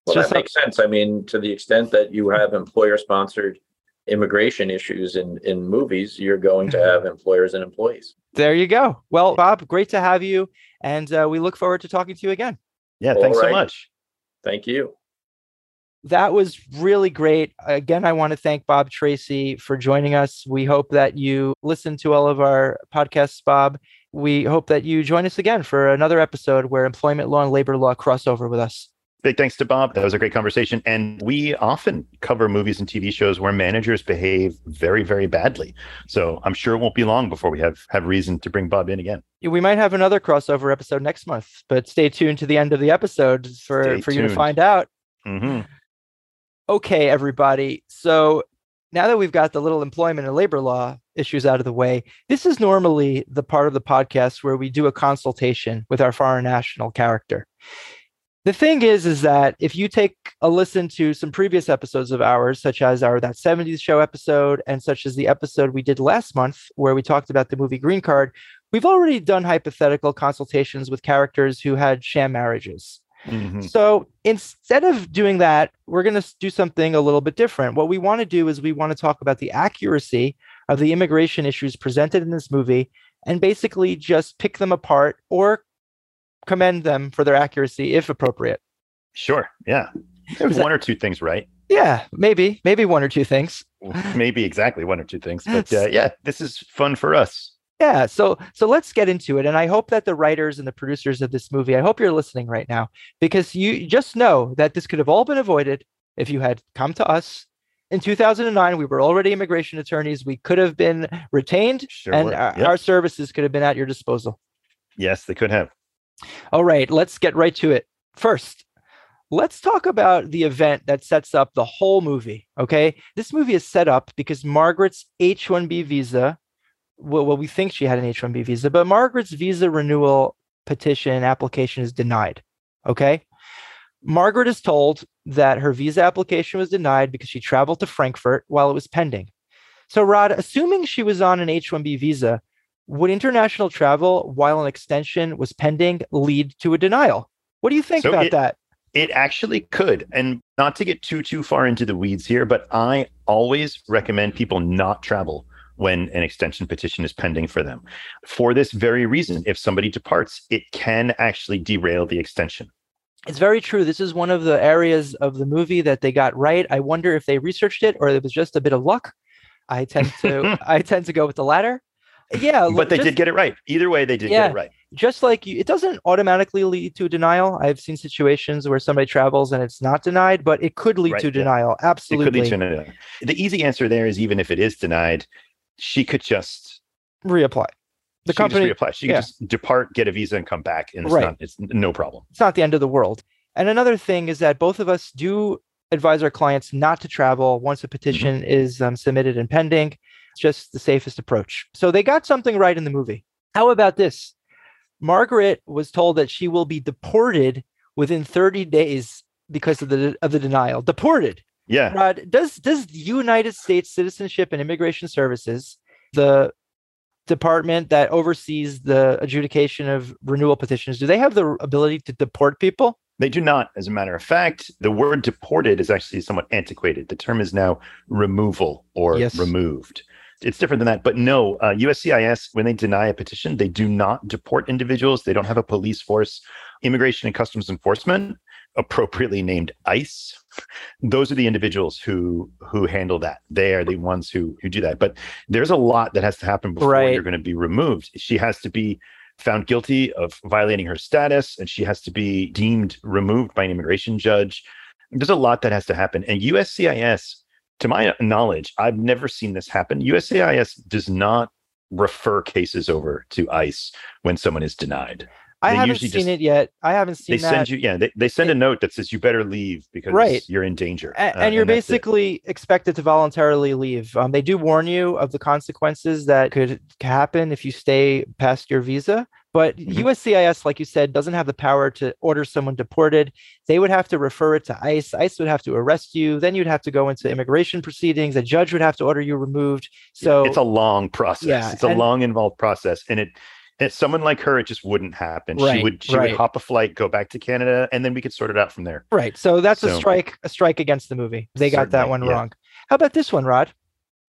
Well, that makes sense. I mean, to the extent that you have employer-sponsored immigration issues in in movies, you're going to have employers and employees. There you go. Well, Bob, great to have you, and uh, we look forward to talking to you again. Yeah, thanks right. so much. Thank you. That was really great. Again, I want to thank Bob Tracy for joining us. We hope that you listen to all of our podcasts, Bob. We hope that you join us again for another episode where employment law and labor law cross over with us. Big thanks to Bob. That was a great conversation. And we often cover movies and TV shows where managers behave very, very badly. So I'm sure it won't be long before we have have reason to bring Bob in again. We might have another crossover episode next month, but stay tuned to the end of the episode for, Stay for you to find out. hmm Okay, everybody. So now that we've got the little employment and labor law issues out of the way, this is normally the part of the podcast where we do a consultation with our foreign national character. The thing is, is that if you take a listen to some previous episodes of ours, such as our That 70s Show episode, and such as the episode we did last month, where we talked about the movie Green Card, we've already done hypothetical consultations with characters who had sham marriages. hmm So instead of doing that, we're going to do something a little bit different. What we want to do is we want to talk about the accuracy of the immigration issues presented in this movie and basically just pick them apart or commend them for their accuracy if appropriate. Sure. Yeah. There's Is that- one or two things right. Yeah, maybe, maybe one or two things. [LAUGHS] Maybe exactly one or two things. But uh, yeah, this is fun for us. Yeah, so so let's get into it and I hope that the writers and the producers of this movie, I hope you're listening right now because you just know that this could have all been avoided if you had come to us in 2009 we were already immigration attorneys we could have been retained Sure. and our, Yep. our services could have been at your disposal yes, they could have. All right let's get right to it. First let's talk about the event that sets up the whole movie okay? This movie is set up because margaret's h1b visa well, well we think she had an h1b visa but margaret's visa renewal petition application is denied okay? Margaret is told that her visa application was denied because she traveled to frankfurt while it was pending. So rod assuming she was on an h1b visa would international travel while an extension was pending lead to a denial? What do you think So about it- that? It actually could. And not to get too too far into the weeds here, but I always recommend people not travel when an extension petition is pending for them. For this very reason, if somebody departs, it can actually derail the extension. It's very true. This is one of the areas of the movie that they got right. I wonder if they researched it or it was just a bit of luck. I tend to [LAUGHS] I tend to go with the latter. Yeah, but they just, did get it right. Either way, they did Yeah. get it right. just like you, it doesn't automatically lead to denial. I've seen situations where somebody travels and it's not denied, but it could lead Right, to yeah. denial. It Absolutely. could lead to an, the easy answer there is even if it is denied, she could just reapply. The she company could just reapply. She yeah. could just depart, get a visa, and come back, and it's Right. not it's no problem. it's not the end of the world. And another thing is that both of us do advise our clients not to travel once a petition is um, submitted and pending. Just the safest approach. So they got something right in the movie. How about this? Margaret was told that she will be deported within 30 days because of the of the denial. Deported. Yeah. Rod, does does the United States Citizenship and Immigration Services, the department that oversees the adjudication of renewal petitions, do they have the ability to deport people? They do not. As a matter of fact, the word deported is actually somewhat antiquated. The term is now removal or Yes. removed. It's different than that. But no, uh, USCIS, when they deny a petition, they do not deport individuals. They don't have a police force. Immigration and Customs Enforcement, appropriately named ICE, those are the individuals who who handle that. They are the ones who who do that. But there's a lot that has to happen before Right. you're going to be removed. She has to be found guilty of violating her status and she has to be deemed removed by an immigration judge. There's a lot that has to happen. And USCIS, to my knowledge, I've never seen this happen. USCIS does not refer cases over to ICE when someone is denied. I They haven't seen just- it yet. I haven't seen They that. send you, yeah, they, they send a note that says you better leave because Right. you're in danger. Uh, and you're that's it. basically expected to voluntarily leave. Um, they do warn you of the consequences that could happen if you stay past your visa. But Mhm. USCIS, like you said, doesn't have the power to order someone deported. They would have to refer it to ICE. ICE would have to arrest you. Then you'd have to go into immigration proceedings. A judge would have to order you removed. So it's a long process. Yeah, it's a and- long, involved process, and it. And someone like her, it just wouldn't happen. Right, she would she right. would hop a flight, go back to Canada, and then we could sort it out from there. Right. So that's a strike, a strike against the movie. They got that one yeah. wrong. How about this one, Rod?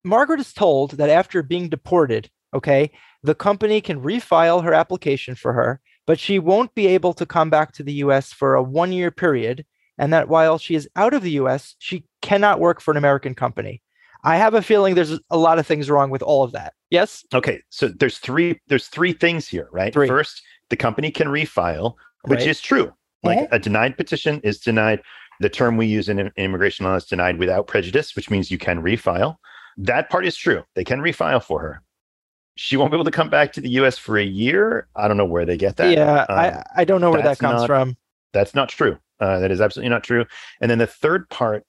Margaret is told that after being deported, okay, the company can refile her application for her, but she won't be able to come back to the US for a one year period. And that while she is out of the US, she cannot work for an American company. I have a feeling there's a lot of things wrong with all of that. Yes? Okay, so there's three there's three things here, right? Three. First, the company can refile, which Right. is true. Like Eh? a denied petition is denied. The term we use in, in immigration law is denied without prejudice, which means you can refile. That part is true. They can refile for her. She won't be able to come back to the US for a year. I don't know where they get that. yeah, Um, I, I don't know where that comes not- from. That's not true. Uh, that is absolutely not true. And then the third part,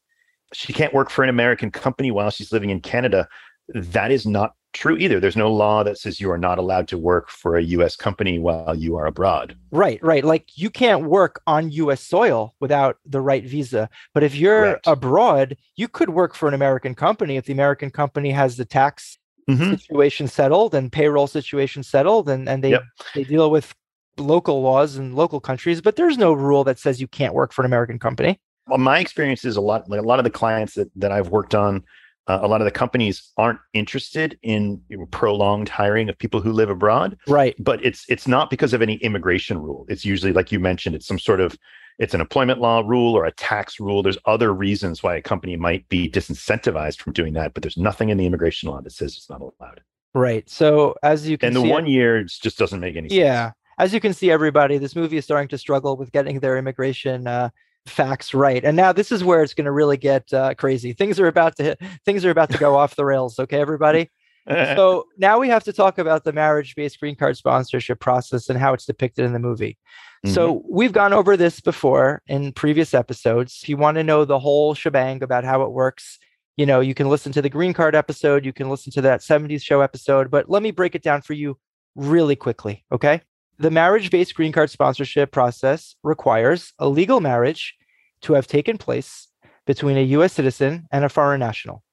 she can't work for an American company while she's living in Canada. That is not true either. There's no law that says you are not allowed to work for a US company while you are abroad. Right, right. Like you can't work on US soil without the right visa. But if you're Correct. abroad, you could work for an American company if the American company has the tax Mhm. situation settled and payroll situation settled and, and they, Yep. they deal with local laws in local countries, but there's no rule that says you can't work for an American company. Well, my experience is a lot like a lot of the clients that, that I've worked on, uh, a lot of the companies aren't interested in prolonged hiring of people who live abroad. Right. but it's it's not because of any immigration rule it's usually like you mentioned it's some sort of it's an employment law rule or a tax rule there's other reasons why a company might be disincentivized from doing that but there's nothing in the immigration law that says it's not allowed Right. So as you can see, and the see, one year just doesn't make any sense Yeah. As you can see, everybody, this movie is starting to struggle with getting their immigration uh, facts right, and now this is where it's going to really get uh, crazy. Things are about to hit, things are about to go off the rails. Okay, everybody. So now we have to talk about the marriage-based green card sponsorship process and how it's depicted in the movie. So mm-hmm. we've gone over this before in previous episodes. If you want to know the whole shebang about how it works, you know, you can listen to the green card episode, you can listen to that 70s show episode, but let me break it down for you really quickly, okay? The marriage-based green card sponsorship process requires a legal marriage to have taken place between a US citizen and a foreign national.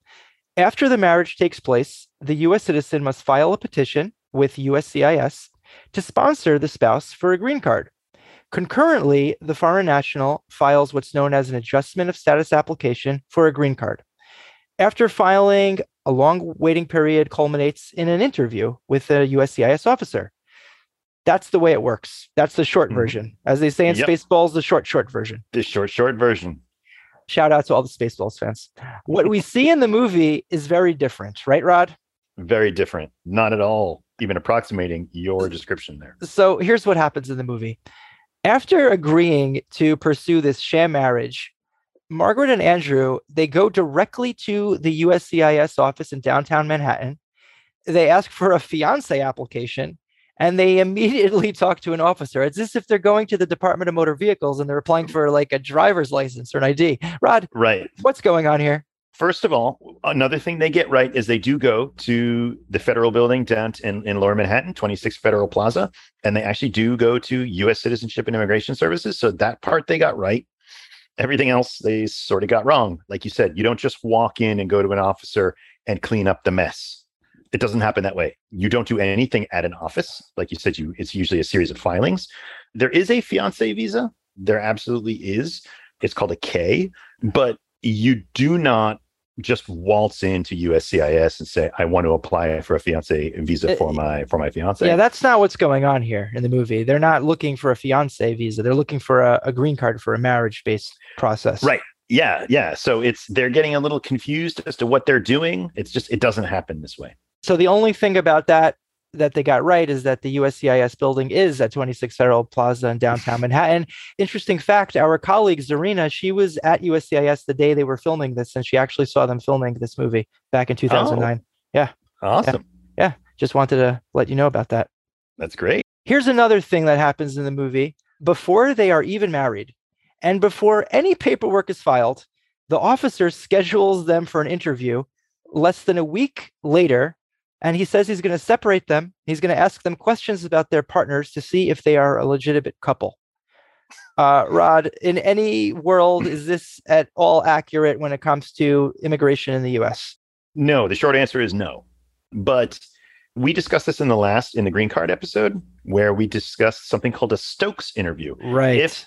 After the marriage takes place, the US citizen must file a petition with USCIS to sponsor the spouse for a green card. Concurrently, the foreign national files what's known as an adjustment of status application for a green card. After filing, a long waiting period culminates in an interview with a USCIS officer. That's the way it works. That's the short Mhm. version. As they say in Yep. Spaceballs, the short, short version. the short short version Shout out to all the Spaceballs fans. What we see in the movie is very different, right, Rod? Very different not at all even approximating your description there so here's what happens in the movie. After agreeing to pursue this sham marriage, Margaret and Andrew they go directly to the USCIS office in downtown Manhattan. They ask for a fiance application and they [LAUGHS] immediately talk to an officer. It's as if they're going to the Department of Motor Vehicles and they're applying mm. for like a driver's license or an ID. Rod, right what's going on here? First of all, another thing they get right is they do go to the federal building down in, in lower Manhattan, 26 Federal Plaza, and they actually do go to U.S. Citizenship and Immigration Services. So that part they got right. Everything else they sort of got wrong. Like you said, you don't just walk in and go to an officer and clean up the mess. It doesn't happen that way. You don't do anything at an office. Like you said, you it's usually a series of filings. There is a fiance visa. There absolutely is. It's called a K, but you do not just waltz into USCIS and say, "I want to apply for a fiance visa for Uh, my for my fiance." Yeah, that's not what's going on here in the movie. They're not looking for a fiance visa. They're looking for a, a green card for a marriage based process. right. Yeah, yeah. So it's they're getting a little confused as to what they're doing. It's just it doesn't happen this way. So the only thing about that that they got right is that the USCIS building is at 26 Federal Plaza in downtown [LAUGHS] Manhattan. Interesting fact, our colleague Zarina, she was at USCIS the day they were filming this and she actually saw them filming this movie back in 2009. Yeah, Awesome. Yeah. Just wanted to let you know about that. That's great. Here's another thing that happens in the movie. Before they are even married and before any paperwork is filed, the officer [LAUGHS] schedules them for an interview less than a week later. And he says he's going to separate them. He's going to ask them questions about their partners to see if they are a legitimate couple. Uh, Rod, in any world, is this at all accurate when it comes to immigration in the US? No, the short answer is no. But we discussed this in the last in the green card episode where we discussed something called a Stokes interview. Right. if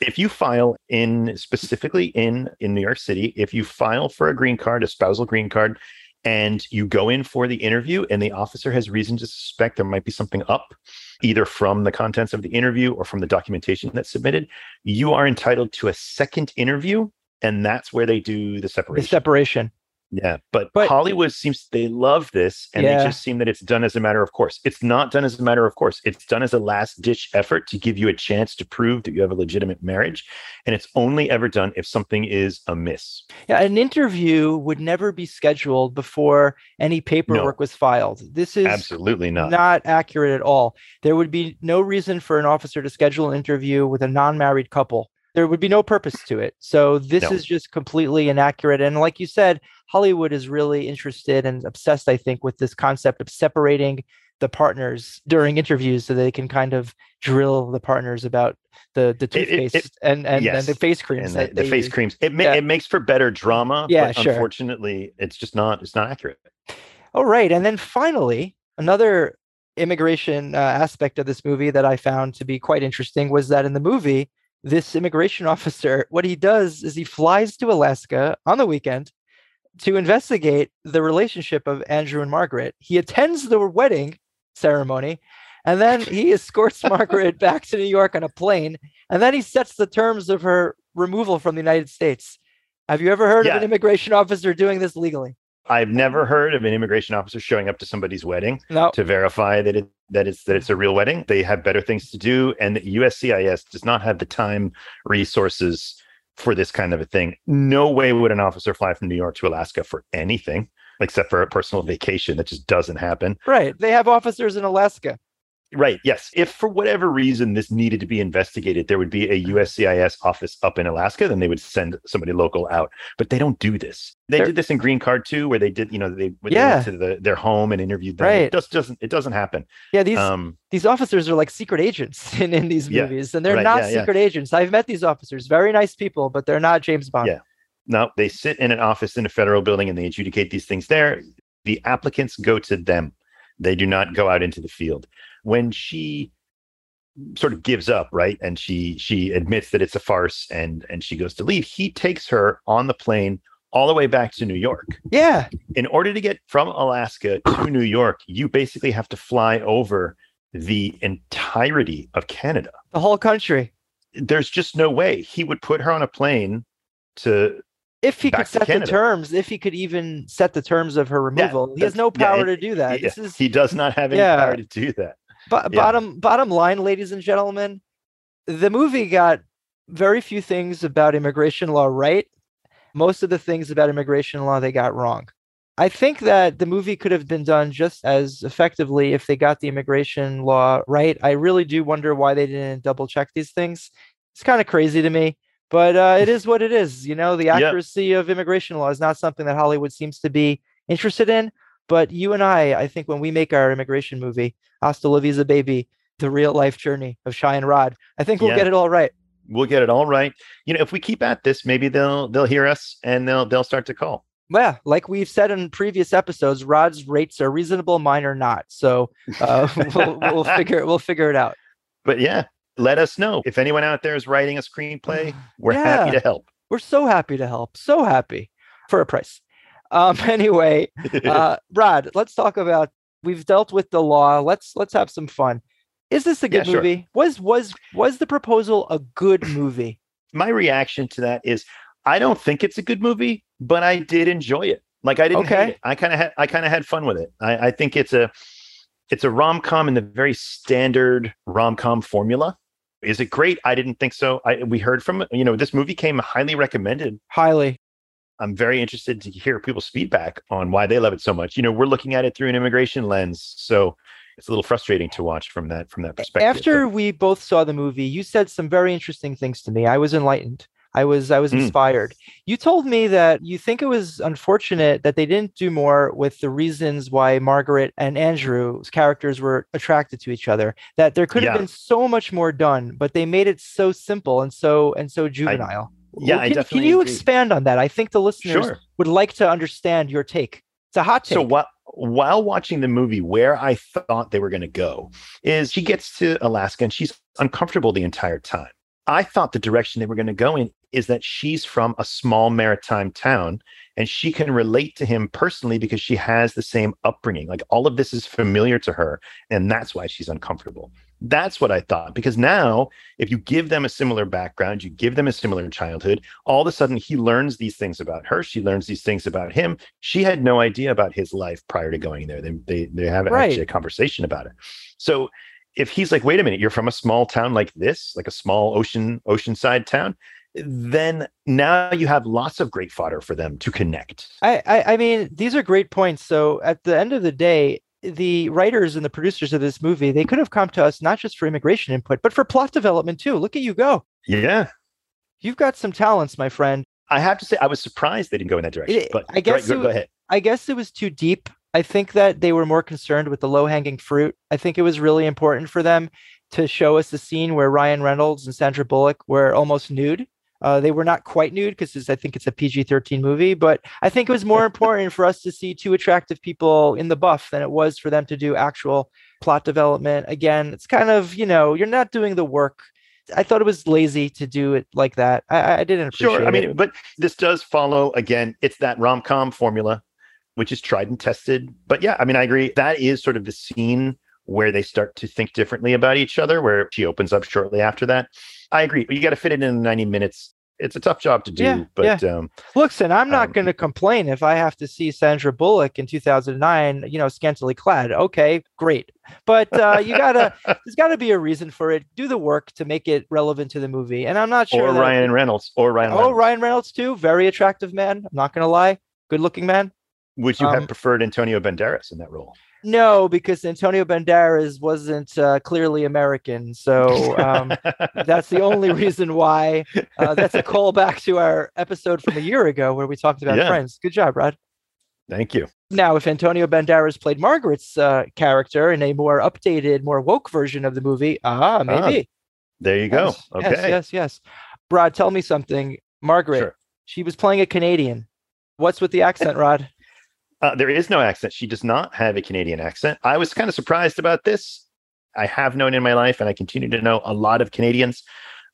if you file in specifically in in New York City, if you file for a green card, a spousal green card, and you go in for the interview and the officer has reason to suspect there might be something up, either from the contents of the interview or from the documentation that's submitted, you are entitled to a second interview, and that's where they do the separation the separation. Yeah, but, But- Hollywood seems they love this, and Yeah. they just seem that it's done as a matter of course. It's not done as a matter of course. It's done as a last ditch effort to give you a chance to prove that you have a legitimate marriage, and it's only ever done if something is amiss. Yeah, an interview would never be scheduled before any paperwork was filed. This is Absolutely not. not accurate at all. There would be no reason for an officer to schedule an interview with a non-married couple. There would be no purpose to it. So this No. is just completely inaccurate. And like you said, Hollywood is really interested and obsessed, I think, with this concept of separating the partners during interviews so they can kind of drill the partners about the the It- it- toothpaste it- and, and, yes, and the face creams. and the, the face use. creams. It ma- Yeah. it makes for better drama. Yeah, but sure. unfortunately, it's just not. It's not accurate. All right. And then finally, another immigration uh, aspect of this movie that I found to be quite interesting was that in the movie, this immigration [LAUGHS] officer, what he does is he flies to Alaska on the weekend to investigate the relationship of Andrew and Margaret. He attends the wedding ceremony and then he escorts [LAUGHS] Margaret back to New York on a plane and then he sets the terms of her removal from the United States. Have you ever heard of an immigration officer doing this legally? I've never heard of an immigration officer showing up to somebody's wedding No. to verify that it that it's that it's a real wedding. They have better things to do, and the USCIS does not have the time resources for this kind of a thing. No way would an officer fly from New York to Alaska for anything except for a personal vacation. That just doesn't happen. Right. They have officers in Alaska. Right. Yes. If for whatever reason this needed to be investigated, there would be a USCIS office up in Alaska, then they would send somebody local out. But they don't do this. They They're- did this in Green Card too, where they did, you know, they, Yeah. went to the, their home and interviewed them. Right. It just doesn't it doesn't happen. Yeah, these Um these officers are like secret agents [LAUGHS] in, in these Yeah, movies, and they're right, not yeah, yeah. secret agents. I've met these officers, very nice people, but they're not James Bond. Yeah. no, they sit in an office in a federal building and they adjudicate these things there. The applicants go to them. They do not go out into the field. When she sort of gives up, right? And she she admits that it's a farce and and she goes to leave. He takes her on the plane all the way back to New York. Yeah, In order to get from Alaska to New York, you basically have to fly over the entirety of Canada. the whole country. There's just no way he would put her on a plane to If he could set the terms, if he could even set the terms of her removal, he has no yeah, power and- to do that. Yeah, This is he does not have any yeah. power to do that. Yeah. bottom bottom line, ladies and gentlemen, the movie got very few things about immigration law right. Most of the things about immigration law they got wrong. I think that the movie could have been done just as effectively if they got the immigration law right. I really do wonder why they didn't double check these things. It's kind of crazy to me, but uh, it is what it is. You know, the Yep. accuracy of immigration law is not something that Hollywood seems to be interested in. But you and I, I think when we make our immigration movie, Hasta La Visa Baby, the real life journey of Shai and Rod, I think we'll Yeah. get it all right. We'll get it all right. You know, if we keep at this, maybe they'll they'll hear us and they'll they'll start to call. Yeah, like we've said in previous episodes, Rod's rates are reasonable, mine are not. So uh, [LAUGHS] we'll, we'll figure we'll figure it out. But yeah, let us know if anyone out there is writing a screenplay. We're happy to help. We're so happy to help, so happy for a price. Um, [LAUGHS] anyway, [LAUGHS] uh, Rod, let's talk about. We've dealt with the law. Let's let's have some fun. Is this a Yeah, good sure. movie? Was was was the proposal a good [CLEARS THROAT] movie? My reaction to that is I don't think it's a good movie, but I did enjoy it. Like I didn't Okay. I kind of had I kind of had fun with it. I, I think it's a it's a rom com in the very standard rom com formula. Is it great? I didn't think so. I we heard from you know this movie came highly recommended Highly. I'm very interested to hear people's feedback on why they love it so much. You know, we're looking at it through an immigration lens, so it's a little frustrating to watch from that from that perspective. After we both saw the movie, you said some very interesting things to me. I was enlightened. I was I was Mm. inspired. You told me that you think it was unfortunate that they didn't do more with the reasons why Margaret and Andrew's characters were attracted to each other. That there could have been so much more done, but they made it so simple and so and so juvenile. Yeah, Well, I can, definitely can you agree. expand on that? I think the listeners Sure. would like to understand your take. It's a hot take. So while while watching the movie, where I thought they were going to go is she gets to Alaska and she's uncomfortable the entire time. I thought the direction they were going to go in is that she's from a small maritime town and she can relate to him personally because she has the same upbringing. Like all of this is familiar to her, and that's why she's uncomfortable. That's what I thought. Because now, if you give them a similar background, you give them a similar childhood, all of a sudden he learns these things about her. She learns these things about him. She had no idea about his life prior to going there. They they, they have Right. actually a conversation about it. So if he's like, wait a minute, you're from a small town like this, like a small ocean oceanside town, then now you have lots of great fodder for them to connect. I, I I mean, these are great points. So at the end of the day, the writers and the producers of this movie, they could have come to us not just for immigration input, but for plot development too. Look at you go. Yeah. You've got some talents, my friend. I have to say, I was surprised they didn't go in that direction. It- but I guess go, it go ahead. I guess it was too deep. I think that they were more concerned with the low hanging fruit. I think it was really important for them to show us the scene where Ryan Reynolds and Sandra Bullock were almost nude. Uh, they were not quite nude because I think it's a PG 13 movie, but I think it was more important for us to see two attractive people in the buff than it was for them to do actual plot development. Again, it's kind of, you know, you're not doing the work. I thought it was lazy to do it like that. I, I- didn't appreciate Sure. I mean, it. but this does follow again, it's that rom com formula, which is tried and tested. But yeah, I mean, I agree. That is sort of the scene where they start to think differently about each other, where she opens up shortly after that. I agree. But you got to fit it in 90 minutes. It's a tough job to do, Yeah, but um, Listen, I'm not Um, going to complain if I have to see Sandra Bullock in 2009, you know, scantily clad. Okay, great. But uh, you gotta, [LAUGHS] there's got to be a reason for it. Do the work to make it relevant to the movie. And I'm not sure. or that- Ryan Reynolds, or Ryan Oh, Reynolds. Ryan Reynolds too. Very attractive man. I'm not going to lie. Good looking man. Would you um, have preferred Antonio Banderas in that role? No, because Antonio Banderas wasn't uh, clearly American. So um, [LAUGHS] that's the only reason why. Uh, that's a callback to our episode from a year ago where we talked about Yeah. Friends. Good job, Rod. Thank you. Now, if Antonio Banderas played Margaret's uh, character in a more updated, more woke version of the movie, ah, maybe. There you go. Yes, Okay. Yes, yes, yes. Rod, tell me something. Margaret, Sure. she was playing a Canadian. What's with the accent, Rod? Uh, there is no accent. She does not have a Canadian accent. I was kind of surprised about this. I have known in my life, and I continue to know a lot of Canadians.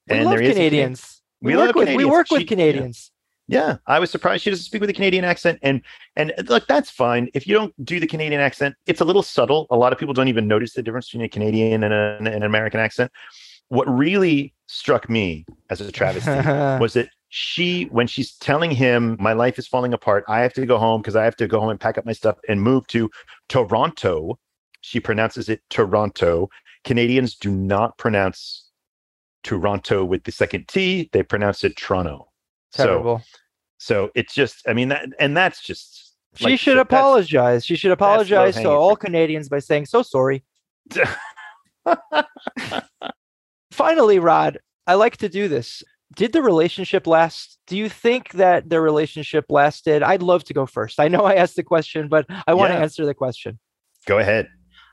We and love there is a Cana- Canadians. We work love with, We work with She- yeah. Canadians. Yeah, I was surprised she doesn't speak with a Canadian accent. And and look, that's fine. If you don't do the Canadian accent, it's a little subtle. A lot of people don't even notice the difference between a Canadian and, a, and an American accent. What really struck me as a travesty [LAUGHS] was that she, when she's telling him, "My life is falling apart. I have to go home because I have to go home and pack up my stuff and move to Toronto," she pronounces it Toronto. Canadians do not pronounce Toronto with the second T; they pronounce it Toronto. So Terrible. so it's just, I mean, that, and that's just. she like, should that's- apologize. She should apologize to all fruit. Canadians by saying, so sorry. [LAUGHS] Finally, Rod, I like to do this. Did the relationship last? Do you think that the relationship lasted? I'd love to go first. I know I asked the question, but I want to answer the question. Go ahead.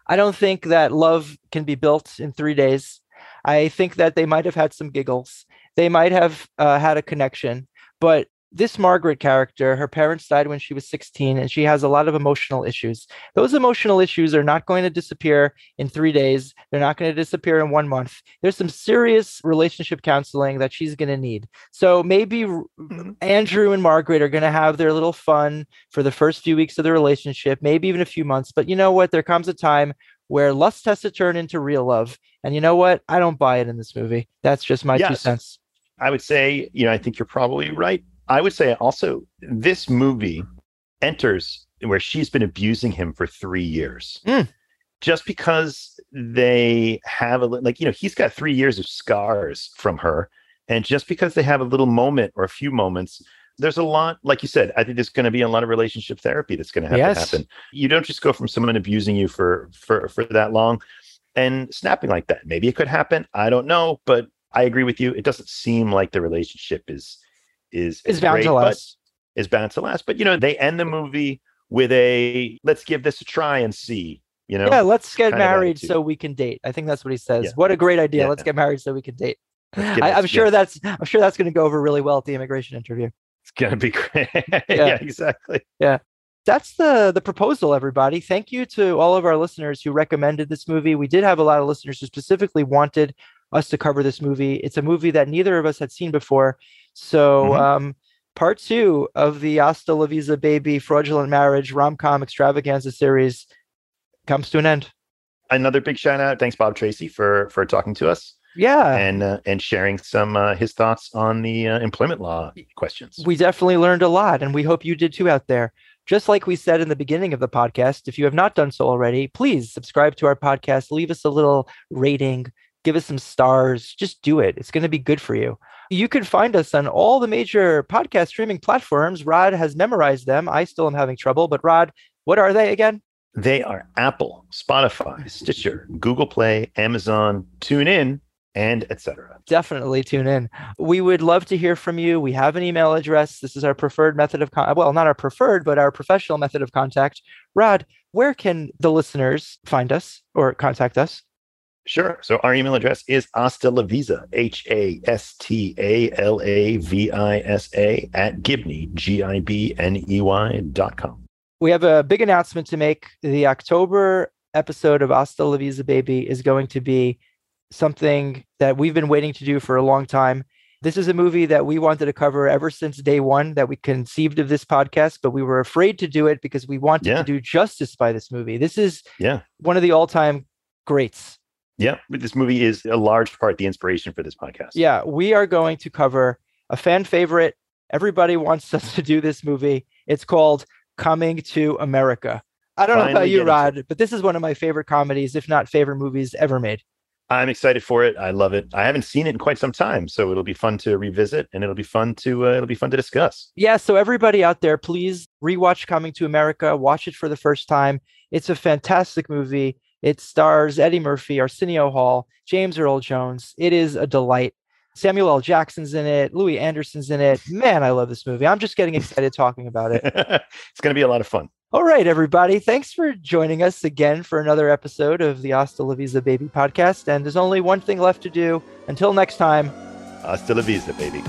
I don't think that love can be built in three days. I think that they might have had some giggles. They might have uh, had a connection. But this Margaret character, her parents died when she was 16, and she has a lot of emotional issues. Those emotional issues are not going to disappear in three days. They're not going to disappear in one month. There's some serious relationship counseling that she's going to need. So maybe R- mm-hmm. Andrew and Margaret are going to have their little fun for the first few weeks of the relationship, maybe even a few months. But you know what? There comes a time where lust has to turn into real love. And you know what? I don't buy it in this movie. That's just my two cents. I would say, you know, I think you're probably right. I would say also this movie enters where she's been abusing him for three years. Mm. Just because they have a li- like, you know, he's got three years of scars from her. And just because they have a little moment or a few moments, there's a lot, like you said, I think there's going to be a lot of relationship therapy that's going to have Yes. to happen. You don't just go from someone abusing you for for for that long and snapping like that. Maybe it could happen. I don't know, but I agree with you. It doesn't seem like the relationship is is It's bound great, to last. Is bound to last. But you know, they end the movie with a let's give this a try and see. You know, Yeah, let's get married so we can date. I think that's what he says. Yeah. What a great idea. Yeah. Let's get married so we can date. [LAUGHS] I, I'm sure that's I'm sure that's going to go over really well at the immigration interview. it's gonna be [LAUGHS] great. yeah. exactly. Yeah that's the the proposal everybody thank you to all of our listeners who recommended this movie we did have a lot of listeners who specifically wanted us to cover this movie it's a movie that neither of us had seen before So, Mhm. um, part two of the Hasta La Visa Baby Fraudulent Marriage rom com extravaganza series comes to an end. Another big shout out. Thanks, Bob Tracy, for for talking to us Yeah. and uh, and sharing some uh, his thoughts on the uh, employment law questions. We definitely learned a lot, and we hope you did too out there. Just like we said in the beginning of the podcast, if you have not done so already, please subscribe to our podcast, leave us a little rating, give us some stars. Just do it. It's going to be good for you. You can find us on all the major podcast streaming platforms. Rod has memorized them. I still am having trouble, but Rod, what are they again? They are Apple, Spotify, Stitcher, Google Play, Amazon, TuneIn, and etc. definitely tune in. We would love to hear from you. We have an email address. This is our preferred method of con- well, not our preferred, but our professional method of contact. Rod, where can the listeners find us or contact us? Sure. So our email address is hasta Lavisa, H A S T A L A V I S A at Gibney, G I B N E Y dot com. We have a big announcement to make. The October episode of Hasta La Visa Baby is going to be something that we've been waiting to do for a long time. This is a movie that we wanted to cover ever since day one that we conceived of this podcast, but we were afraid to do it because we wanted Yeah. to do justice by this movie. This is Yeah. one of the all-time greats. Yeah. This movie is a large part the inspiration for this podcast. Yeah, we are going to cover a fan favorite. Everybody wants us to do this movie. It's called Coming to America. I don't know about you, Rod, but this is one of my favorite comedies, if not favorite movies ever made. I'm excited for it. I love it. I haven't seen it in quite some time, so it'll be fun to revisit and it'll be fun to uh, it'll be fun to discuss. Yeah, so everybody out there, please rewatch Coming to America. Watch it for the first time. It's a fantastic movie. It stars Eddie Murphy, Arsenio Hall, James Earl Jones. It is a delight. Samuel L. Jackson's in it. Louie Anderson's in it. Man, I love this movie. I'm just getting excited talking about it. [LAUGHS] it's going to be a lot of fun. All right, everybody. Thanks for joining us again for another episode of the Hasta La Visa Baby podcast. And there's only one thing left to do. Until next time, Hasta la vista, baby.